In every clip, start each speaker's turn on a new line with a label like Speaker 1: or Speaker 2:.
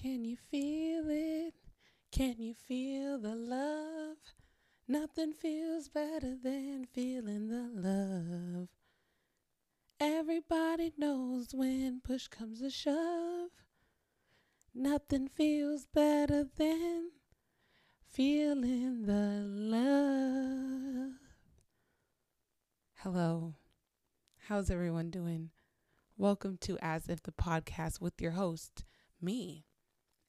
Speaker 1: Can you feel it? Can you feel the love? Nothing feels better than feeling the love. Everybody knows when push comes to shove. Nothing feels better than feeling the love. Hello. How's everyone doing? Welcome to As If the Podcast with your host, me,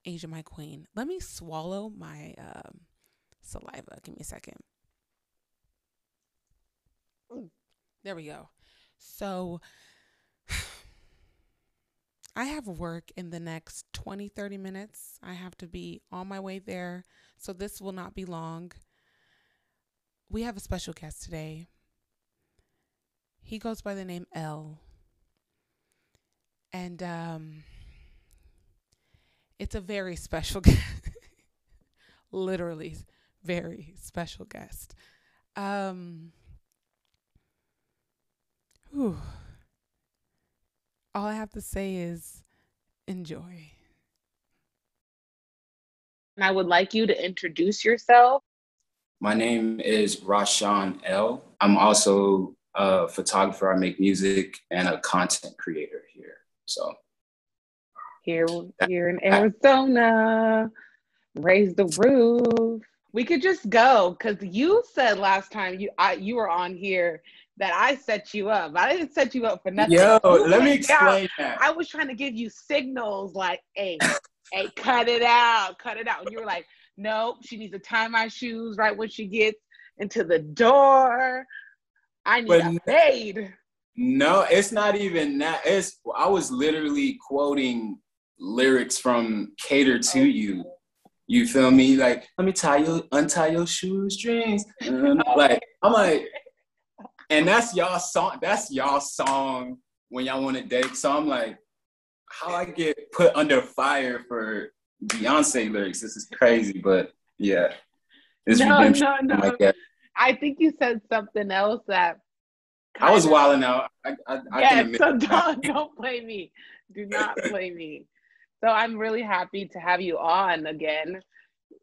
Speaker 1: Asia, my queen. Let me swallow my um, saliva. Give me a second. There we go. So, I have work in the next 20, 30 minutes. I have to be on my way there. So, this will not be long. We have a special guest today. He goes by the name L. And, um, it's a very special guest. Literally very special guest. Um whew. All I have to say is enjoy.
Speaker 2: And I would like you to introduce yourself.
Speaker 3: My name is Rashawn L. I'm also a photographer. I make music and a content creator here. So
Speaker 2: here here in Arizona. Raise the roof. We could just go because you said last time you I, you were on here that I set you up. I didn't set you up for nothing.
Speaker 3: Yo, let me explain that.
Speaker 2: I was trying to give you signals like, hey, hey, cut it out, cut it out. And you were like, nope, she needs to tie my shoes right when she gets into the door. I need but a maid.
Speaker 3: No, it's not even that. It's I was literally quoting lyrics from Cater to. You. You feel me? Like, let me tie you, untie your shoestrings. like, I'm like, and that's y'all song. That's y'all song when y'all want to date. So I'm like, how I get put under fire for Beyonce lyrics? This is crazy, but yeah,
Speaker 2: it's no, redemption. No, no. Like I think you said something else that
Speaker 3: I was wilding out. I, I, I
Speaker 2: yes, so don't, don't play me. Do not play me. So I'm really happy to have you on again.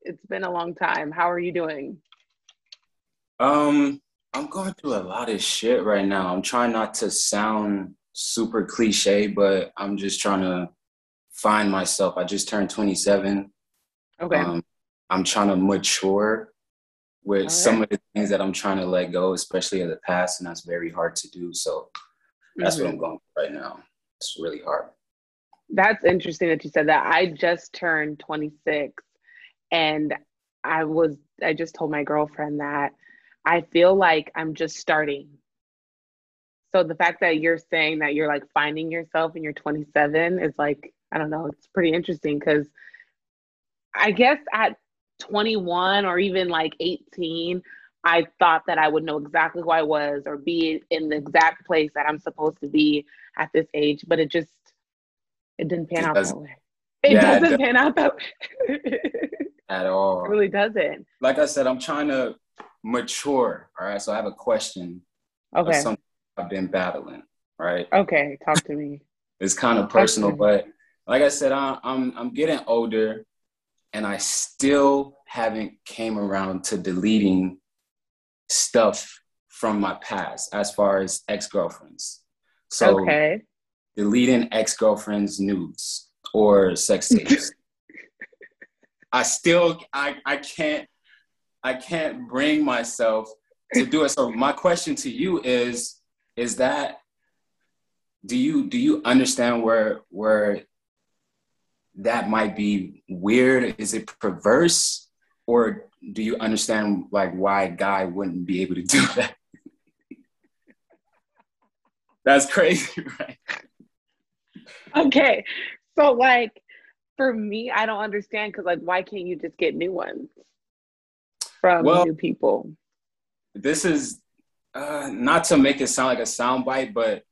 Speaker 2: It's been a long time. How are you doing?
Speaker 3: Um, I'm going through a lot of shit right now. I'm trying not to sound super cliche, but I'm just trying to find myself. I just turned 27.
Speaker 2: Okay. Um,
Speaker 3: I'm trying to mature with right. some of the things that I'm trying to let go, especially of the past, and that's very hard to do. So that's mm-hmm. what I'm going through right now. It's really hard.
Speaker 2: That's interesting that you said that. I just turned 26 and I was I just told my girlfriend that I feel like I'm just starting. So the fact that you're saying that you're like finding yourself and you're 27 is like I don't know, it's pretty interesting cuz I guess at 21 or even like 18 I thought that I would know exactly who I was or be in the exact place that I'm supposed to be at this age, but it just it didn't pan it out that way. It yeah, doesn't it pan out that way.
Speaker 3: At all.
Speaker 2: It really doesn't.
Speaker 3: Like I said, I'm trying to mature. All right. So I have a question.
Speaker 2: Okay.
Speaker 3: something I've been battling. Right.
Speaker 2: Okay. Talk to me.
Speaker 3: it's kind of personal, but like I said, I, I'm I'm getting older, and I still haven't came around to deleting stuff from my past as far as ex girlfriends. So
Speaker 2: okay
Speaker 3: deleting ex girlfriend's nudes or sex tapes. I still I I can't I can't bring myself to do it. So my question to you is is that do you do you understand where where that might be weird? Is it perverse? Or do you understand like why a guy wouldn't be able to do that? That's crazy, right?
Speaker 2: okay. So like for me, I don't understand because like why can't you just get new ones from well, new people?
Speaker 3: This is uh, not to make it sound like a soundbite, but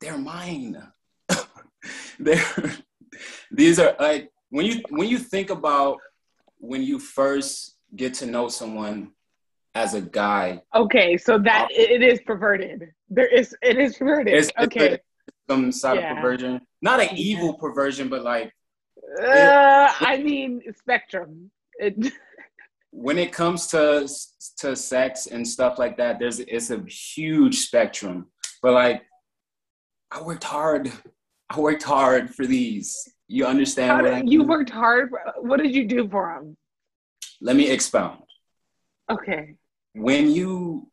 Speaker 3: they're mine. they're these are like when you when you think about when you first get to know someone as a guy.
Speaker 2: Okay, so that uh, it is perverted. There is it is perverted. It's, okay.
Speaker 3: It's some sort yeah. of perversion. Not an evil perversion, but like
Speaker 2: Uh, I mean, spectrum. It,
Speaker 3: when it comes to to sex and stuff like that, there's it's a huge spectrum. But like, I worked hard. I worked hard for these. You understand? What
Speaker 2: did, you worked hard. For, what did you do for them?
Speaker 3: Let me expound.
Speaker 2: Okay.
Speaker 3: When you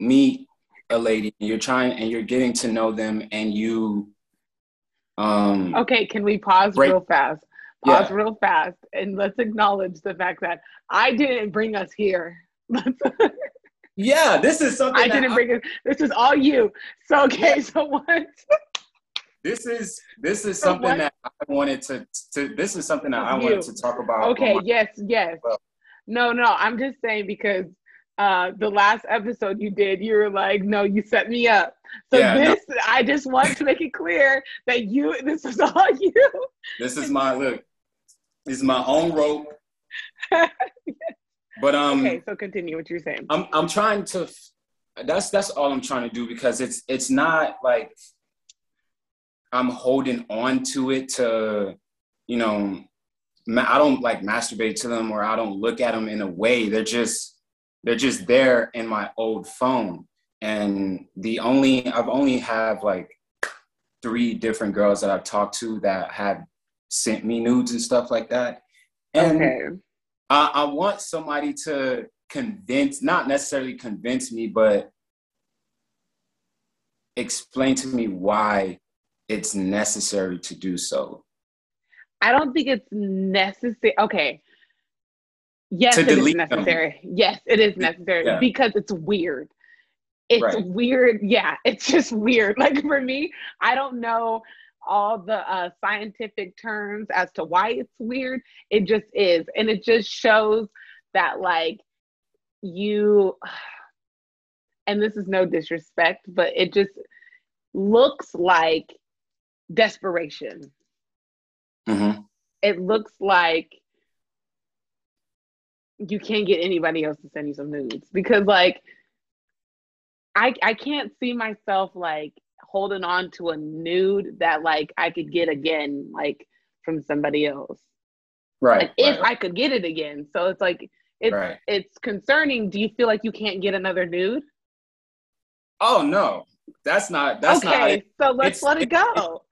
Speaker 3: meet a lady you're trying and you're getting to know them and you um
Speaker 2: Okay, can we pause
Speaker 3: Break-
Speaker 2: real fast? Pause
Speaker 3: Yeah.
Speaker 2: real fast and let's acknowledge the fact that I didn't bring us here.
Speaker 3: Yeah this is something
Speaker 2: I didn't bring us. This is all you. So okay, so what?
Speaker 3: this is this is
Speaker 2: So
Speaker 3: something
Speaker 2: what-
Speaker 3: that I wanted to to this is something that I
Speaker 2: You.
Speaker 3: wanted to talk about
Speaker 2: Okay, yes, yes.
Speaker 3: Well-
Speaker 2: No, no, I'm just saying because uh the last episode you did, you were like, no, you set me up. So
Speaker 3: Yeah, no.
Speaker 2: this, I just want to make it clear that you, this is all you.
Speaker 3: this is my look this is my own rope but um
Speaker 2: okay, so continue what you're saying.
Speaker 3: I'm I'm trying to that's that's all I'm trying to do because it's it's not like I'm holding on to it to you know I don't like masturbate to them or I don't look at them in a way they're just they're just there in my old phone and the only I've only have like three different girls that I've talked to that have sent me nudes and stuff like that and
Speaker 2: okay.
Speaker 3: I, I want somebody to convince, not necessarily convince me, but explain to me why it's necessary to do so.
Speaker 2: I don't think it's necessary. Okay. Yes, it is
Speaker 3: delete them.
Speaker 2: necessary. Yes, it is necessary
Speaker 3: Yeah.
Speaker 2: because it's weird. It's
Speaker 3: Right.
Speaker 2: weird. Yeah, it's just weird. Like for me, I don't know all the uh, scientific terms as to why it's weird. It just is. And it just shows that, like, you, and this is no disrespect, but it just looks like desperation
Speaker 3: Mm-hmm.
Speaker 2: it looks like you can't get anybody else to send you some nudes because like I I can't see myself like holding on to a nude that like I could get again like from somebody else.
Speaker 3: Right.
Speaker 2: Like if
Speaker 3: right,
Speaker 2: I could get it again. So it's like it's
Speaker 3: right.
Speaker 2: it's concerning. Do you feel like you can't get another nude?
Speaker 3: Oh no, that's not. That's not.
Speaker 2: okay,
Speaker 3: it.
Speaker 2: so let's let it
Speaker 3: it-
Speaker 2: go.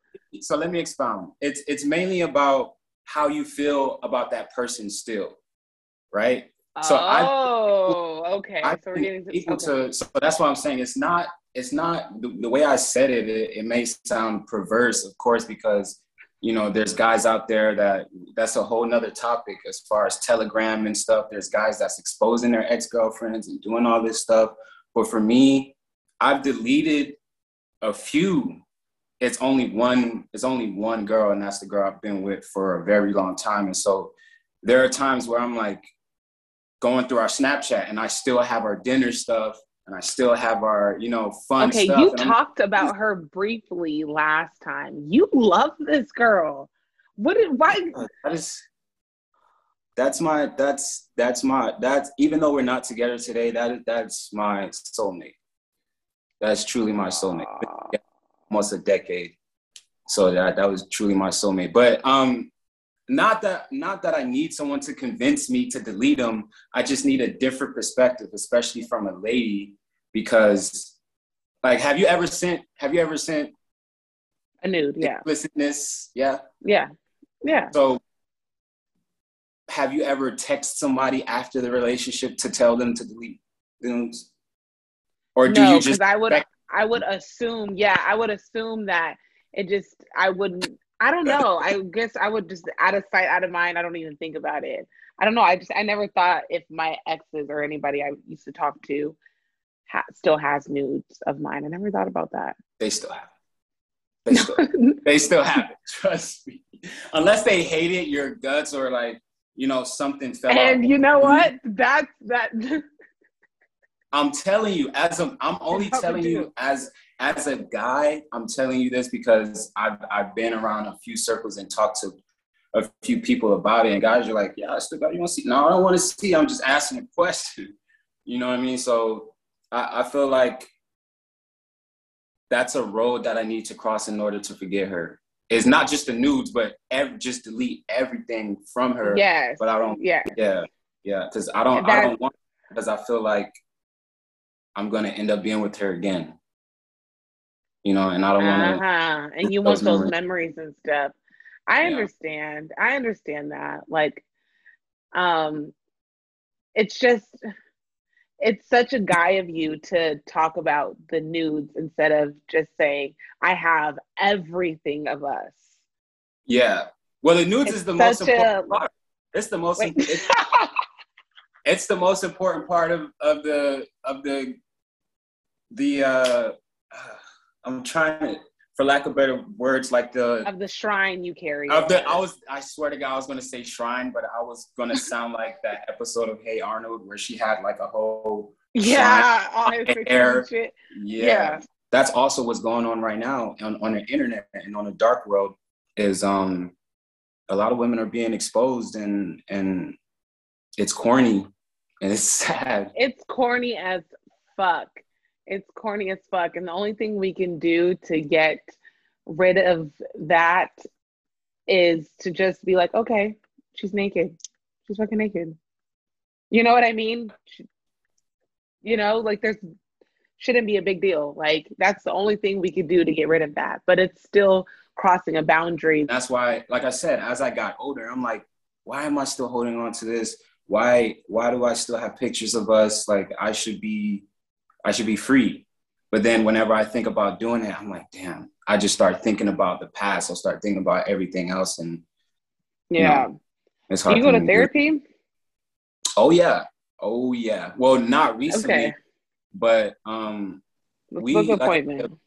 Speaker 3: So let me expound. It's it's mainly about how you feel about that person still, right? so I-
Speaker 2: oh, okay.
Speaker 3: I
Speaker 2: so we're getting to,
Speaker 3: equal
Speaker 2: okay.
Speaker 3: to so that's why I'm saying it's not it's not the, the way I said it, it it may sound perverse of course because you know there's guys out there that that's a whole nother topic as far as telegram and stuff there's guys that's exposing their ex-girlfriends and doing all this stuff but for me I've deleted a few it's only one it's only one girl and that's the girl I've been with for a very long time and so there are times where I'm like going through our Snapchat and I still have our dinner stuff and I still have our, you know, fun
Speaker 2: Okay,
Speaker 3: stuff.
Speaker 2: you talked about her briefly last time. You love this girl. What did why
Speaker 3: that is that's my that's that's my that's even though we're not together today, that that's my soulmate. That's truly my soulmate.
Speaker 2: Aw.
Speaker 3: Almost a decade. So that that was truly my soulmate. But um not that not that I need someone to convince me to delete them. I just need a different perspective, especially from a lady, because like have you ever sent have you ever sent
Speaker 2: a nude? Yeah,
Speaker 3: explicitness? Yeah.
Speaker 2: yeah, yeah.
Speaker 3: So have you ever text somebody after the relationship to tell them to delete nudes? Or do
Speaker 2: no,
Speaker 3: you just
Speaker 2: I would I would assume. Yeah, I would assume that it just I wouldn't. I don't know. I guess I would just out of sight, out of mind. I don't even think about it. I don't know. I just I never thought if my exes or anybody I used to talk to ha- still has nudes of mine. I never thought about that.
Speaker 3: they still have it. They still they still have it. Trust me. Unless they hate it, your guts or like, you know, something fell
Speaker 2: and you know what? That's that.
Speaker 3: I'm telling you, as a, I'm only telling
Speaker 2: you
Speaker 3: as as a guy, I'm telling you this because I've I've been around a few circles and talked to a few people about it, and guys are like, "Yeah, I still got you want to see?" No, I don't want to see. I'm just asking a question. You know what I mean? So I, I feel like that's a road that I need to cross in order to forget her. It's not just the nudes, but ev- just delete everything from her.
Speaker 2: Yeah.
Speaker 3: But I don't.
Speaker 2: Yeah.
Speaker 3: Yeah, yeah, because I don't. I don't want because I feel like I'm gonna end up being with her again. You know, and I don't want to.
Speaker 2: Uh-huh. And you want those
Speaker 3: memories.
Speaker 2: memories and stuff. I
Speaker 3: Yeah.
Speaker 2: understand. I understand that. Like, um, it's just it's such a guy of you to talk about the nudes instead of just saying, I have everything of us.
Speaker 3: Yeah. Well, the nudes
Speaker 2: It's
Speaker 3: is the most
Speaker 2: such a-
Speaker 3: important part. It's the most.
Speaker 2: Wait.
Speaker 3: It's, it's the most important part of of the of the the. uh I'm trying to, for lack of better words, like the
Speaker 2: of the shrine you carry.
Speaker 3: Of the, I was, I swear to God, I was gonna say shrine, but I was gonna sound like that episode of Hey Arnold where she had like a whole,
Speaker 2: yeah, all his pictures
Speaker 3: air.
Speaker 2: shit.
Speaker 3: yeah.
Speaker 2: Yeah.
Speaker 3: That's also what's going on right now on, on the internet and on the dark world is um, a lot of women are being exposed and and it's corny and it's sad.
Speaker 2: It's corny as fuck. It's corny as fuck. And the only thing we can do to get rid of that is to just be like, okay, she's naked. She's fucking naked. You know what I mean? She- You know, like there's shouldn't be a big deal. Like that's the only thing we could do to get rid of that. But it's still crossing a boundary.
Speaker 3: That's why, like I said, as I got older, I'm like, why am I still holding on to this? Why why do I still have pictures of us? Like I should be I should be free. But then whenever I think about doing it, I'm like, damn, I just start thinking about the past. I'll start thinking about everything else and
Speaker 2: Yeah.
Speaker 3: it's
Speaker 2: Do
Speaker 3: hard.
Speaker 2: you go to therapy?
Speaker 3: Oh yeah. Oh yeah. Well, not recently,
Speaker 2: Okay.
Speaker 3: but um
Speaker 2: Let's
Speaker 3: We- like
Speaker 2: appointment.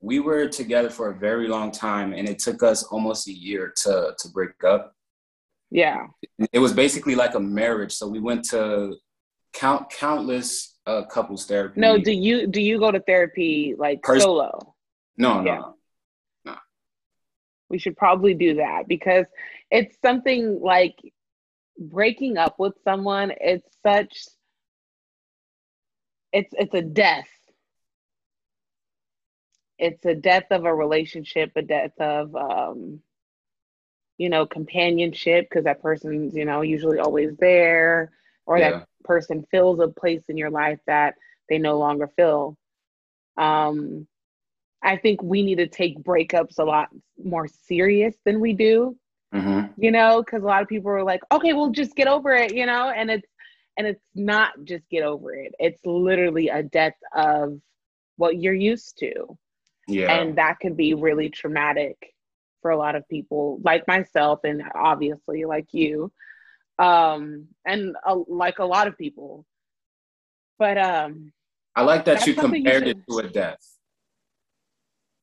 Speaker 3: we were together for a very long time and it took us almost a year to to break up.
Speaker 2: Yeah.
Speaker 3: it was basically like a marriage. So we went to count countless uh, couples therapy.
Speaker 2: No, do you do you go to therapy like
Speaker 3: Pers-
Speaker 2: solo?
Speaker 3: no,
Speaker 2: yeah.
Speaker 3: no.
Speaker 2: We should probably do that because it's something like breaking up with someone. It's such it's it's a death. It's a death of a relationship, a death of um you know, companionship because that person's, you know, usually always there or
Speaker 3: Yeah.
Speaker 2: that person fills a place in your life that they no longer fill. Um I think we need to take breakups a lot more serious than we do,
Speaker 3: hmm
Speaker 2: you know, because a lot of people are like, okay, we'll just get over it, you know, and it's and it's not just get over it. It's literally a death of what you're used to,
Speaker 3: Yeah.
Speaker 2: and that can be really traumatic for a lot of people, like myself, and obviously like you, um, and uh, like a lot of people. But um,
Speaker 3: I like that you
Speaker 2: something you
Speaker 3: compared it to a death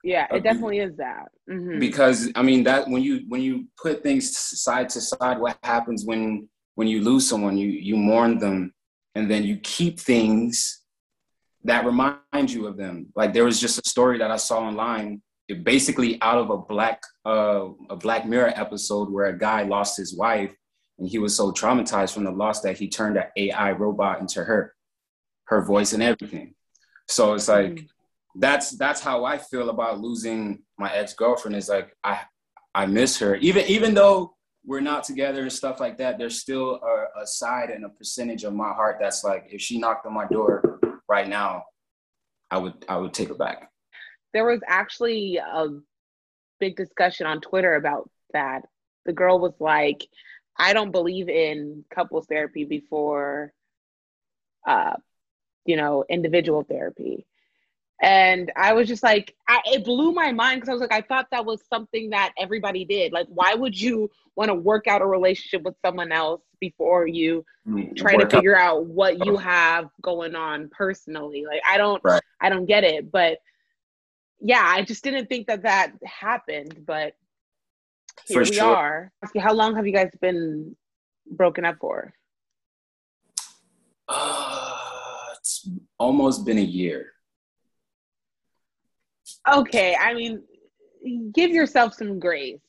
Speaker 2: yeah, it definitely is that. Mhm.
Speaker 3: because I mean that when you when you put things side to side, what happens when when you lose someone? You you mourn them, and then you keep things that remind you of them. Like there was just a story that I saw online, it basically out of a black uh, a Black Mirror episode where a guy lost his wife, and he was so traumatized from the loss that he turned an AI robot into her, her voice and everything. So it's like
Speaker 2: Mhm.
Speaker 3: that's that's how I feel about losing my ex girlfriend. Is like I I miss her, even even though we're not together and stuff like that. There's still a, a side and a percentage of my heart that's like, if she knocked on my door right now, I would I would take her back.
Speaker 2: there was actually a big discussion on Twitter about that. The girl was like, I don't believe in couples therapy before uh you know individual therapy. And I was just like, I, it blew my mind because I was like, I thought that was something that everybody did. Like, why would you want to work out a relationship with someone else before you try to
Speaker 3: Work out-
Speaker 2: figure out what you have going on personally like i don't
Speaker 3: Right.
Speaker 2: i don't get it but yeah i just didn't think that that happened but here
Speaker 3: For
Speaker 2: we
Speaker 3: sure.
Speaker 2: are how long have you guys been broken up for
Speaker 3: Uh, it's almost been a year.
Speaker 2: okay i mean give yourself some grace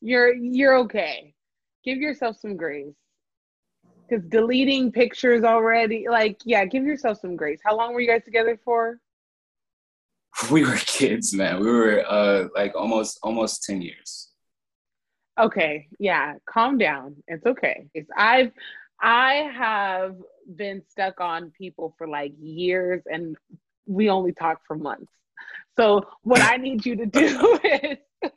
Speaker 2: you're you're okay give yourself some grace because deleting pictures already like yeah give yourself some grace how long were you guys together for
Speaker 3: we were kids, man. We were uh like almost almost 10 years.
Speaker 2: Okay, yeah, calm down. It's okay. It's I've I have been stuck on people for like years and we only talk for months. So what I need you to do is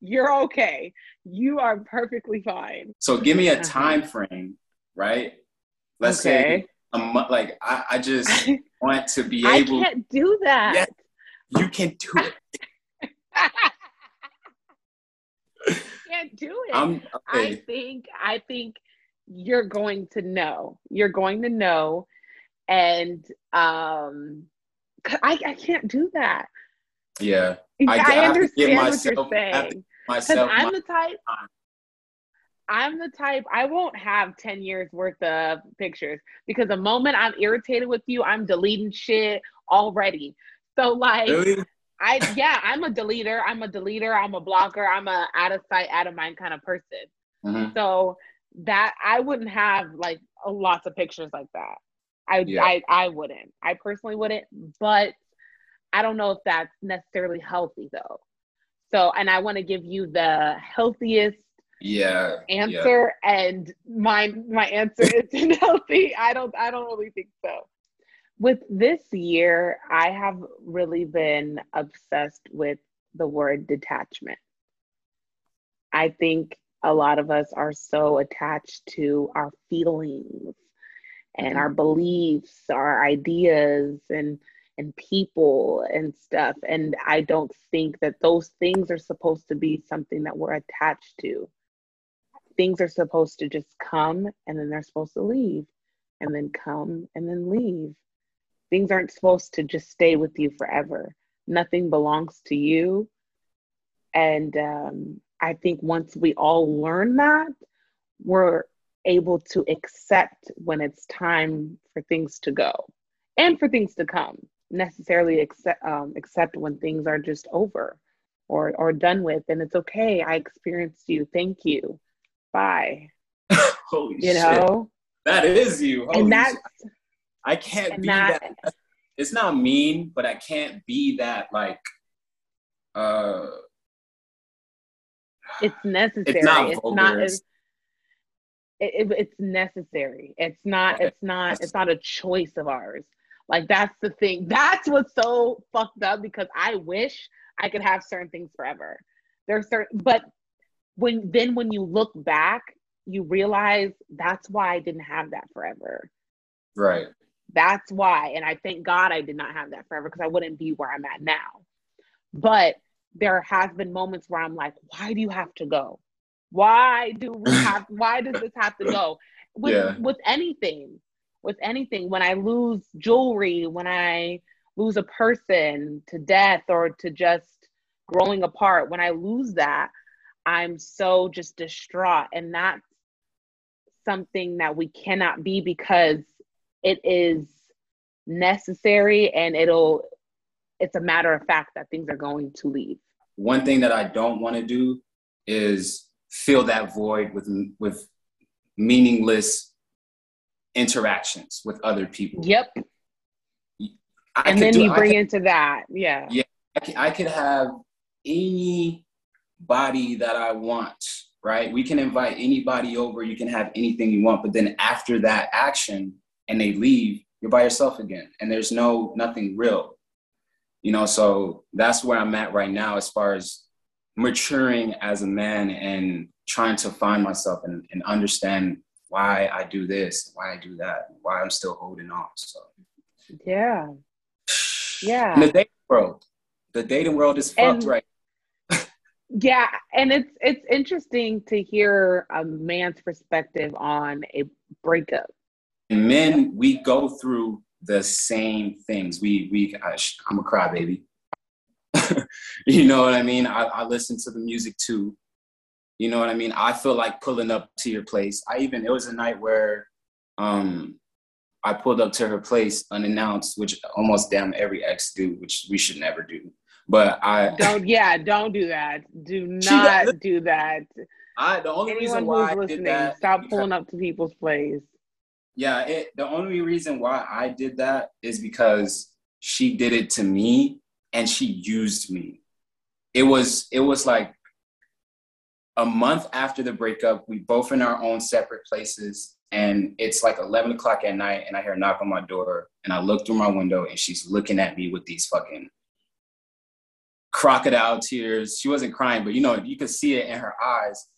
Speaker 2: you're okay. You are perfectly fine.
Speaker 3: So give me a uh-huh. time frame, right? Let's okay. say a month. Like I, I just want to be able.
Speaker 2: I can't do that.
Speaker 3: You can do it.
Speaker 2: can't do it. Okay. I think. I think you're going to know. You're going to know, and um, I I can't do that.
Speaker 3: Yeah,
Speaker 2: I, I, I understand what you're saying. Myself, I'm my the type. I'm the type I won't have 10 years worth of pictures because the moment I'm irritated with you, I'm deleting shit already. So like really? I yeah, I'm a deleter. I'm a deleter. I'm a blocker. I'm a out of sight, out of mind kind of person. Mm-hmm. So that I wouldn't have like lots of pictures like that. I, yeah. I I wouldn't. I personally wouldn't, but I don't know if that's necessarily healthy though. So, and I want to give you the healthiest
Speaker 3: yeah
Speaker 2: answer yeah. and my my answer isn't healthy. I don't I don't really think so. With this year, I have really been obsessed with the word detachment. I think a lot of us are so attached to our feelings and mm-hmm. our beliefs, our ideas and and people and stuff. And I don't think that those things are supposed to be something that we're attached to. Things are supposed to just come and then they're supposed to leave and then come and then leave. Things aren't supposed to just stay with you forever. Nothing belongs to you. And um, I think once we all learn that, we're able to accept when it's time for things to go and for things to come necessarily accept um, accept when things are just over or or done with and it's okay i experienced you thank you bye
Speaker 3: holy you shit. know that is you
Speaker 2: holy and that's
Speaker 3: shit. I can't be that, that, it's not mean but i can't be that like uh
Speaker 2: it's necessary it's not, it's not as, it, it, it's necessary it's not it's not it's not a choice of ours like that's the thing. That's what's so fucked up because I wish I could have certain things forever. There's certain, but when then when you look back, you realize that's why I didn't have that forever.
Speaker 3: Right.
Speaker 2: That's why, and I thank God I did not have that forever because I wouldn't be where I'm at now. But there has been moments where I'm like, why do you have to go? Why do we have? why does this have to go? With yeah. with anything, with anything. When I lose jewelry, when I lose a person to death or to just growing apart, when I lose that, I'm so just distraught. And that's something that we cannot be because it is necessary and it'll it's a matter of fact that things are going to leave
Speaker 3: one thing that i don't want to do is fill that void with with meaningless interactions with other people.
Speaker 2: Yep. I and then do, you bring into that. Yeah.
Speaker 3: Yeah. I, can, I could have any body that I want, right? We can invite anybody over. You can have anything you want. But then after that action and they leave, you're by yourself again. And there's no, nothing real. You know, so that's where I'm at right now as far as maturing as a man and trying to find myself and, and understand why I do this, why I do that, why I'm still holding on. So
Speaker 2: yeah, yeah.
Speaker 3: The dating world, the dating world is fucked and, right.
Speaker 2: yeah, and it's it's interesting to hear a man's perspective on a breakup.
Speaker 3: And men, we go through the same things. We we gosh, I'm a crybaby. you know what I mean? I, I listen to the music too. You know what I mean? I feel like pulling up to your place. I even it was a night where um I pulled up to her place unannounced, which almost damn every ex do, which we should never do. But I
Speaker 2: don't. Yeah, don't do that. Do not do that.
Speaker 3: I the only Anyone reason why I did that.
Speaker 2: Stop pulling up to people's place.
Speaker 3: Yeah, it, the only reason why I did that is because she did it to me, and she used me. It was it was like a month after the breakup, we both in our own separate places, and it's like 11 o'clock at night, and I hear a knock on my door, and I look through my window, and she's looking at me with these fucking crocodile tears. She wasn't crying, but you know, you could see it in her eyes.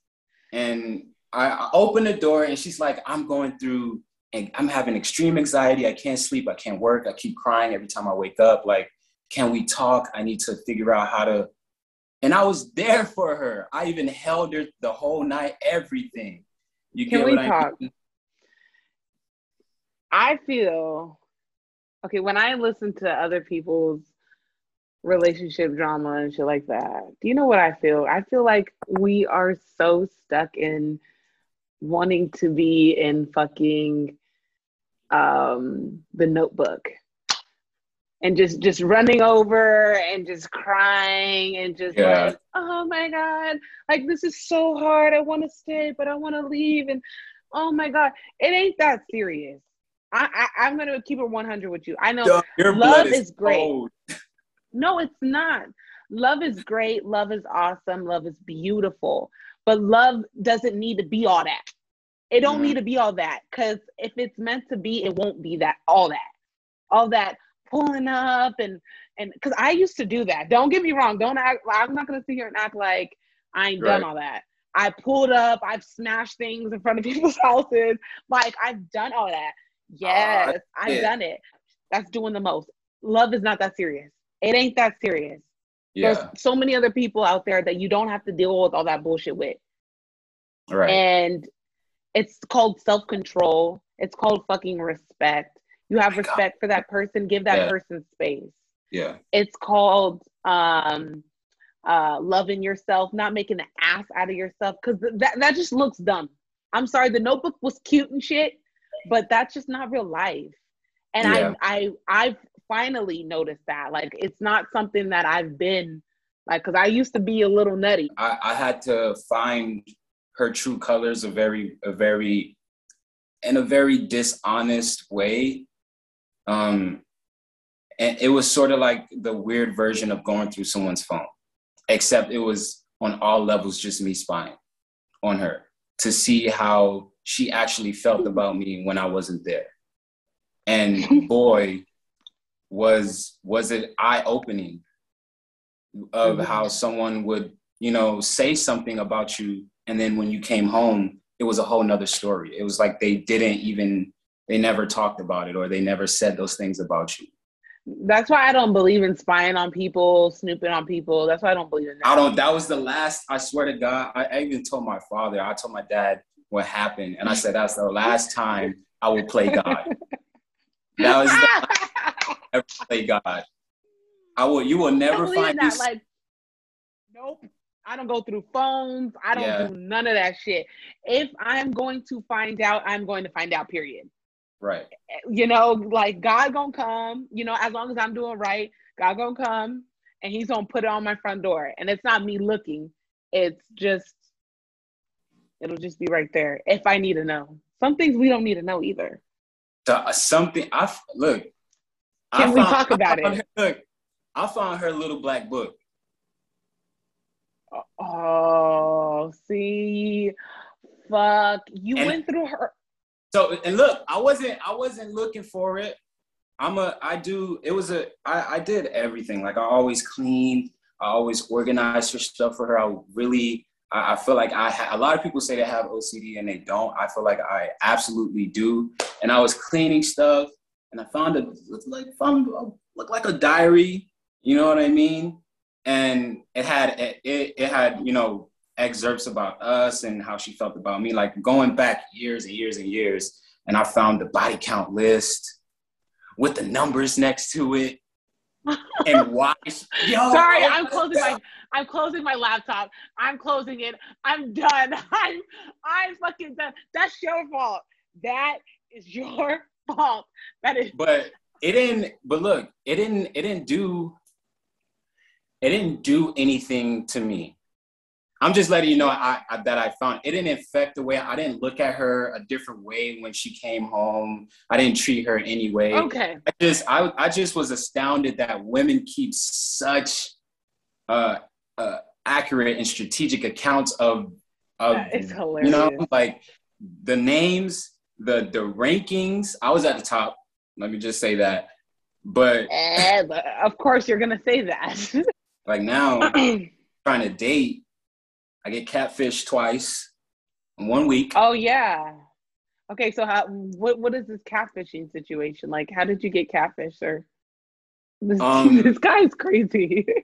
Speaker 3: And I, I open the door, and she's like, "I'm going through, I'm having extreme anxiety. I can't sleep. I can't work. I keep crying every time I wake up. Like, can we talk? I need to figure out how to." And I was there for her. I even held her the whole night, everything. You
Speaker 2: Can
Speaker 3: get
Speaker 2: we
Speaker 3: what I
Speaker 2: talk?
Speaker 3: mean?
Speaker 2: I feel okay when I listen to other people's relationship drama and shit like that. Do you know what I feel? I feel like we are so stuck in wanting to be in fucking um the notebook and just just running over and just crying and just
Speaker 3: Yeah.
Speaker 2: like oh my god like this is so hard i want to stay but i want to leave and oh my god it ain't that serious I, I i'm gonna keep it 100 with you i know
Speaker 3: Yo, Your
Speaker 2: Love
Speaker 3: blood
Speaker 2: is great.
Speaker 3: cold.
Speaker 2: no, it's not. Love is great. Love is awesome. Love is beautiful. But love doesn't need to be all that. It don't
Speaker 3: Mhm.
Speaker 2: need to be all that. Cause if it's meant to be, it won't be that all that. All that pulling up and and because I used to do that. Don't get me wrong. Don't act I'm not gonna sit here and act like I ain't done all that. I pulled up, I've smashed things in front of people's houses. Like I've done all that. Yes, I've
Speaker 3: yeah.
Speaker 2: done it. That's doing the most. Love is not that serious. It ain't that serious.
Speaker 3: Yeah,
Speaker 2: There's so many other people out there that you don't have to deal with all that bullshit with.
Speaker 3: right.
Speaker 2: And it's called self control. It's called fucking respect. You have
Speaker 3: my God.
Speaker 2: respect for that person, give that
Speaker 3: Yeah.
Speaker 2: person space.
Speaker 3: yeah,
Speaker 2: It's called um uh loving yourself, not making an ass out of yourself because that, that just looks dumb. I'm sorry, the notebook was cute and shit, but that's just not real life. And
Speaker 3: Yeah.
Speaker 2: I I I've finally noticed that. Like it's not something that I've been like because I used to be a little nutty.
Speaker 3: I, I had to find her true colors a very a very in a very dishonest way. Um and it was sort of like the weird version of going through someone's phone except it was on all levels just me spying on her to see how she actually felt about me when i wasn't there. And boy was was it eye opening of how someone would you know say something about you and then when you came home it was a whole nother story it was like they didn't even they never talked about it or they never said those things about you
Speaker 2: That's why I don't believe in spying on people, snooping on people. That's why I don't believe in that.
Speaker 3: i don't that was the last i swear to god i, I even told my father i told my dad what happened and i said that's the last time i will play god that was the ever play god i will you will never find
Speaker 2: that.
Speaker 3: this
Speaker 2: Like, nope. I don't go through phones. I don't
Speaker 3: Yeah.
Speaker 2: do none of that shit. If I'm going to find out, I'm going to find out. Period.
Speaker 3: right
Speaker 2: You know, like God gonna come. You know, as long as I'm doing right, God gonna come, and He's gonna put it on my front door. And it's not me looking. It's just, it'll just be right there. If I need to know, some things we don't need to know either.
Speaker 3: The- uh, something i look
Speaker 2: Can we talk about
Speaker 3: I found
Speaker 2: it?
Speaker 3: her- look i found her little black book
Speaker 2: Oh, see, fuck, you
Speaker 3: And-
Speaker 2: went through her.
Speaker 3: So and look, I wasn't I wasn't looking for it. I'm a I do it was a I, I did everything. Like I always cleaned, I always organized her stuff for her. I really I, I feel like I ha- a lot of people say they have OCD and they don't. I feel like I absolutely do. And I was cleaning stuff and I found a like found a, looked like a diary, you know what I mean? And it had it, it, had, you know, excerpts about us and how she felt about me, like going back years and years and years. And I found the body count list with the numbers next to it and why. Yo,
Speaker 2: Sorry,
Speaker 3: oh
Speaker 2: I'm closing my I'm closing my laptop. I'm closing it. I'm done. I'm I'm fucking done. That's your fault. That is your fault. That is
Speaker 3: But it didn't. But look, it didn't. It didn't do. It didn't do anything to me. I'm just letting you know I, I, that I found it didn't affect the way I didn't look at her a different way when she came home. I didn't treat her any way.
Speaker 2: Okay.
Speaker 3: I just I, I just was astounded that women keep such uh, uh, accurate and strategic accounts of of you know like the names, the the rankings. I was at the top. Let me just say that. But,
Speaker 2: eh, but of course you're gonna say that.
Speaker 3: like now trying to date I get catfished twice in one week.
Speaker 2: Oh yeah. Okay, so how what what is this catfishing situation? Like how did you get catfished, sir? This,
Speaker 3: Um,
Speaker 2: this guy's crazy.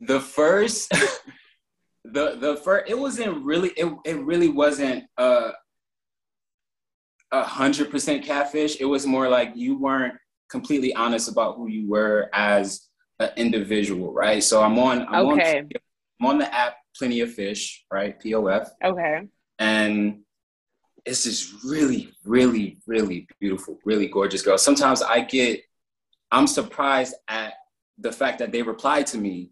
Speaker 3: The first the the first it wasn't really it, it really wasn't uh a hundred percent catfish. It was more like you weren't completely honest about who you were as an individual, right? So I'm on I'm
Speaker 2: Okay.
Speaker 3: on I'm on the app Plenty of Fish, right? POF.
Speaker 2: okay.
Speaker 3: and it's this really, really, really beautiful, really gorgeous girl. Sometimes I get, I'm surprised at the fact that they reply to me.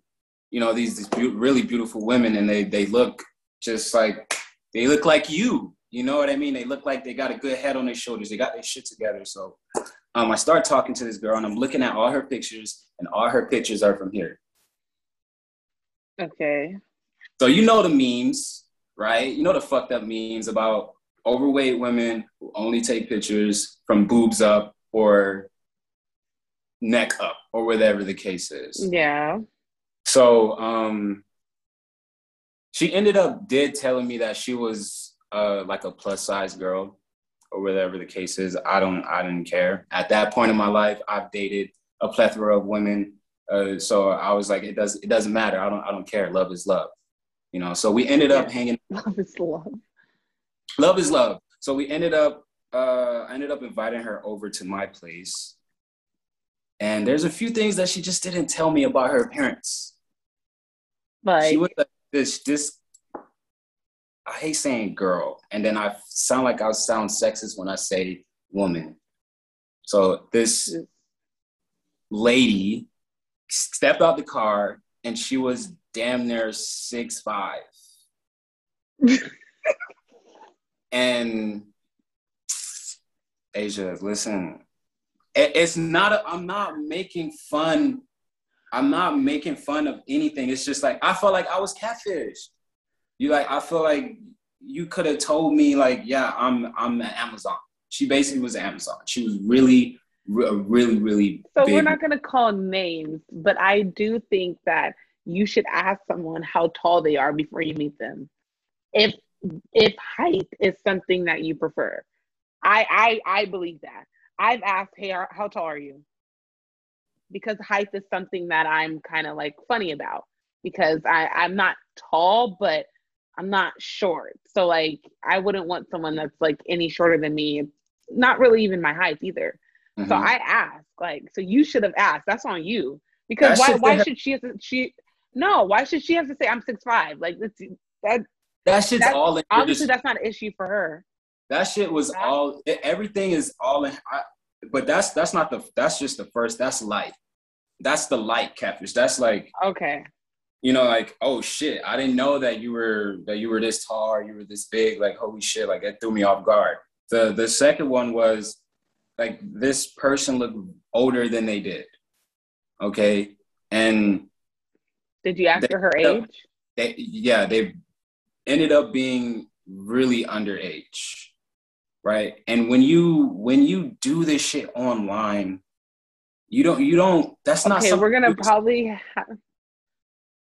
Speaker 3: You know, these, these beau- really beautiful women, and they they look just like they look like you. You know what I mean? They look like they got a good head on their shoulders. They got their shit together. So, um, I start talking to this girl, and I'm looking at all her pictures, and all her pictures are from here.
Speaker 2: Okay.
Speaker 3: So you know the memes, right? You know the fucked up memes about overweight women who only take pictures from boobs up or neck up or whatever the case is.
Speaker 2: Yeah.
Speaker 3: So um she ended up did telling me that she was uh like a plus size girl or whatever the case is. I don't I didn't care. At that point in my life, I've dated a plethora of women. Uh, so I was like, it does it doesn't matter. I don't I don't care. Love is love. You know, so we ended up hanging
Speaker 2: Love is love.
Speaker 3: love is love. So we ended up uh I ended up inviting her over to my place. And there's a few things that she just didn't tell me about her parents.
Speaker 2: Like
Speaker 3: she was like this this I hate saying girl, and then I sound like I sound sexist when I say woman. So this lady stepped out the car and she was damn near six five. and Asia, listen, it's not. A, I'm not making fun. I'm not making fun of anything. It's just like I felt like I was catfished. You like I feel like you could have told me like, yeah, I'm I'm at Amazon. She basically was Amazon. She was really, re- really, really.
Speaker 2: So
Speaker 3: big.
Speaker 2: we're not going to call names, but I do think that you should ask someone how tall they are before you meet them. If if height is something that you prefer, I I I believe that. I've asked, "Hey, how tall are you?" Because height is something that I'm kind of like funny about because I I'm not tall, but I'm not short. So like I wouldn't want someone that's like any shorter than me. Not really even my height either. So
Speaker 3: Mhm.
Speaker 2: I asked, like, so you should have asked. That's on you. Because why
Speaker 3: should
Speaker 2: why should she have to, she no, why should she have to say I'm six five? Like that's that
Speaker 3: that shit's
Speaker 2: that's-
Speaker 3: all in
Speaker 2: obviously that's not an issue for her.
Speaker 3: that shit was all everything is all in I, but that's that's not the that's just the first that's light that's the light catfish that's like
Speaker 2: Okay.
Speaker 3: You know like oh shit i didn't know that you were that you were this tall or you were this big like holy shit like that threw me off guard. The the second one was like this person looked older than they did okay? And
Speaker 2: Did you ask
Speaker 3: They-
Speaker 2: her age?
Speaker 3: they yeah they ended up being really underage right? And when you when you do this shit online you don't you don't that's not
Speaker 2: Okay,
Speaker 3: something
Speaker 2: we're gonna probably have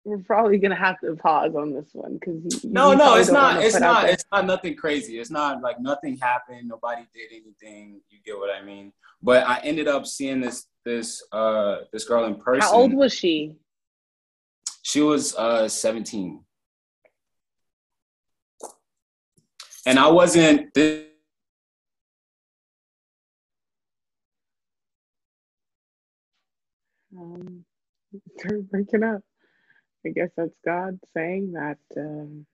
Speaker 2: we're probably gonna have to pause on this one because
Speaker 3: no no it's not it's not it's not nothing crazy. It's not like nothing happened nobody did anything you get what i mean. But i ended up seeing this this uh this girl in person.
Speaker 2: How old was she?
Speaker 3: she was uh 17 and i wasn't this
Speaker 2: Um, they're breaking up. I guess that's God saying that um,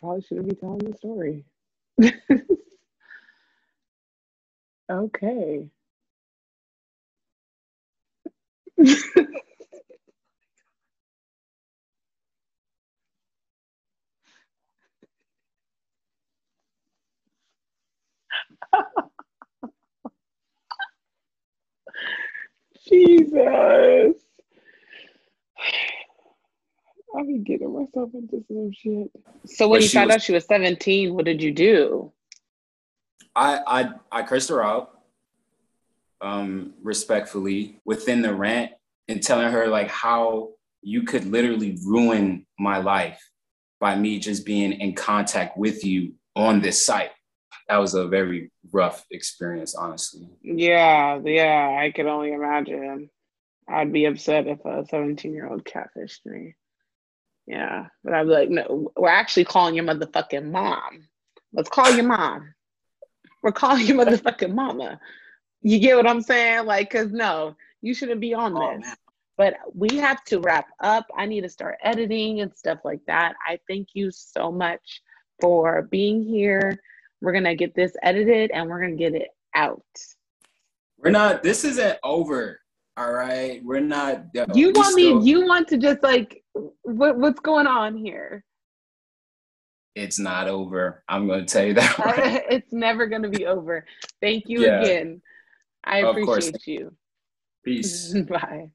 Speaker 2: probably shouldn't be telling the story. okay. Jesus. I be getting myself into some shit. So when
Speaker 3: But
Speaker 2: you found
Speaker 3: was-
Speaker 2: out she was 17, what did you do?
Speaker 3: I I I cursed her out, um, respectfully within the rant and telling her like how you could literally ruin my life by me just being in contact with you on this site. That was a very rough experience, honestly.
Speaker 2: Yeah, yeah, I could only imagine. I'd be upset if a 17 year old catfished me. Yeah, but I'd be like, no, we're actually calling your motherfucking mom. Let's call your mom. We're calling your motherfucking mama. You get what I'm saying? Like, cause no, you shouldn't be on
Speaker 3: Oh,
Speaker 2: this.
Speaker 3: man.
Speaker 2: But we have to wrap up. I need to start editing and stuff like that. I thank you so much for being here. We're gonna get this edited and we're gonna get it out.
Speaker 3: We're not. This isn't over. All right. We're not. yo,
Speaker 2: You
Speaker 3: we
Speaker 2: want
Speaker 3: still-
Speaker 2: me? You want to just like what, what's going on here?
Speaker 3: It's not over. I'm going to tell you that. Right.
Speaker 2: It's never going to be over. Thank you
Speaker 3: Yeah.
Speaker 2: again. I
Speaker 3: Of course.
Speaker 2: appreciate you.
Speaker 3: Peace.
Speaker 2: Bye.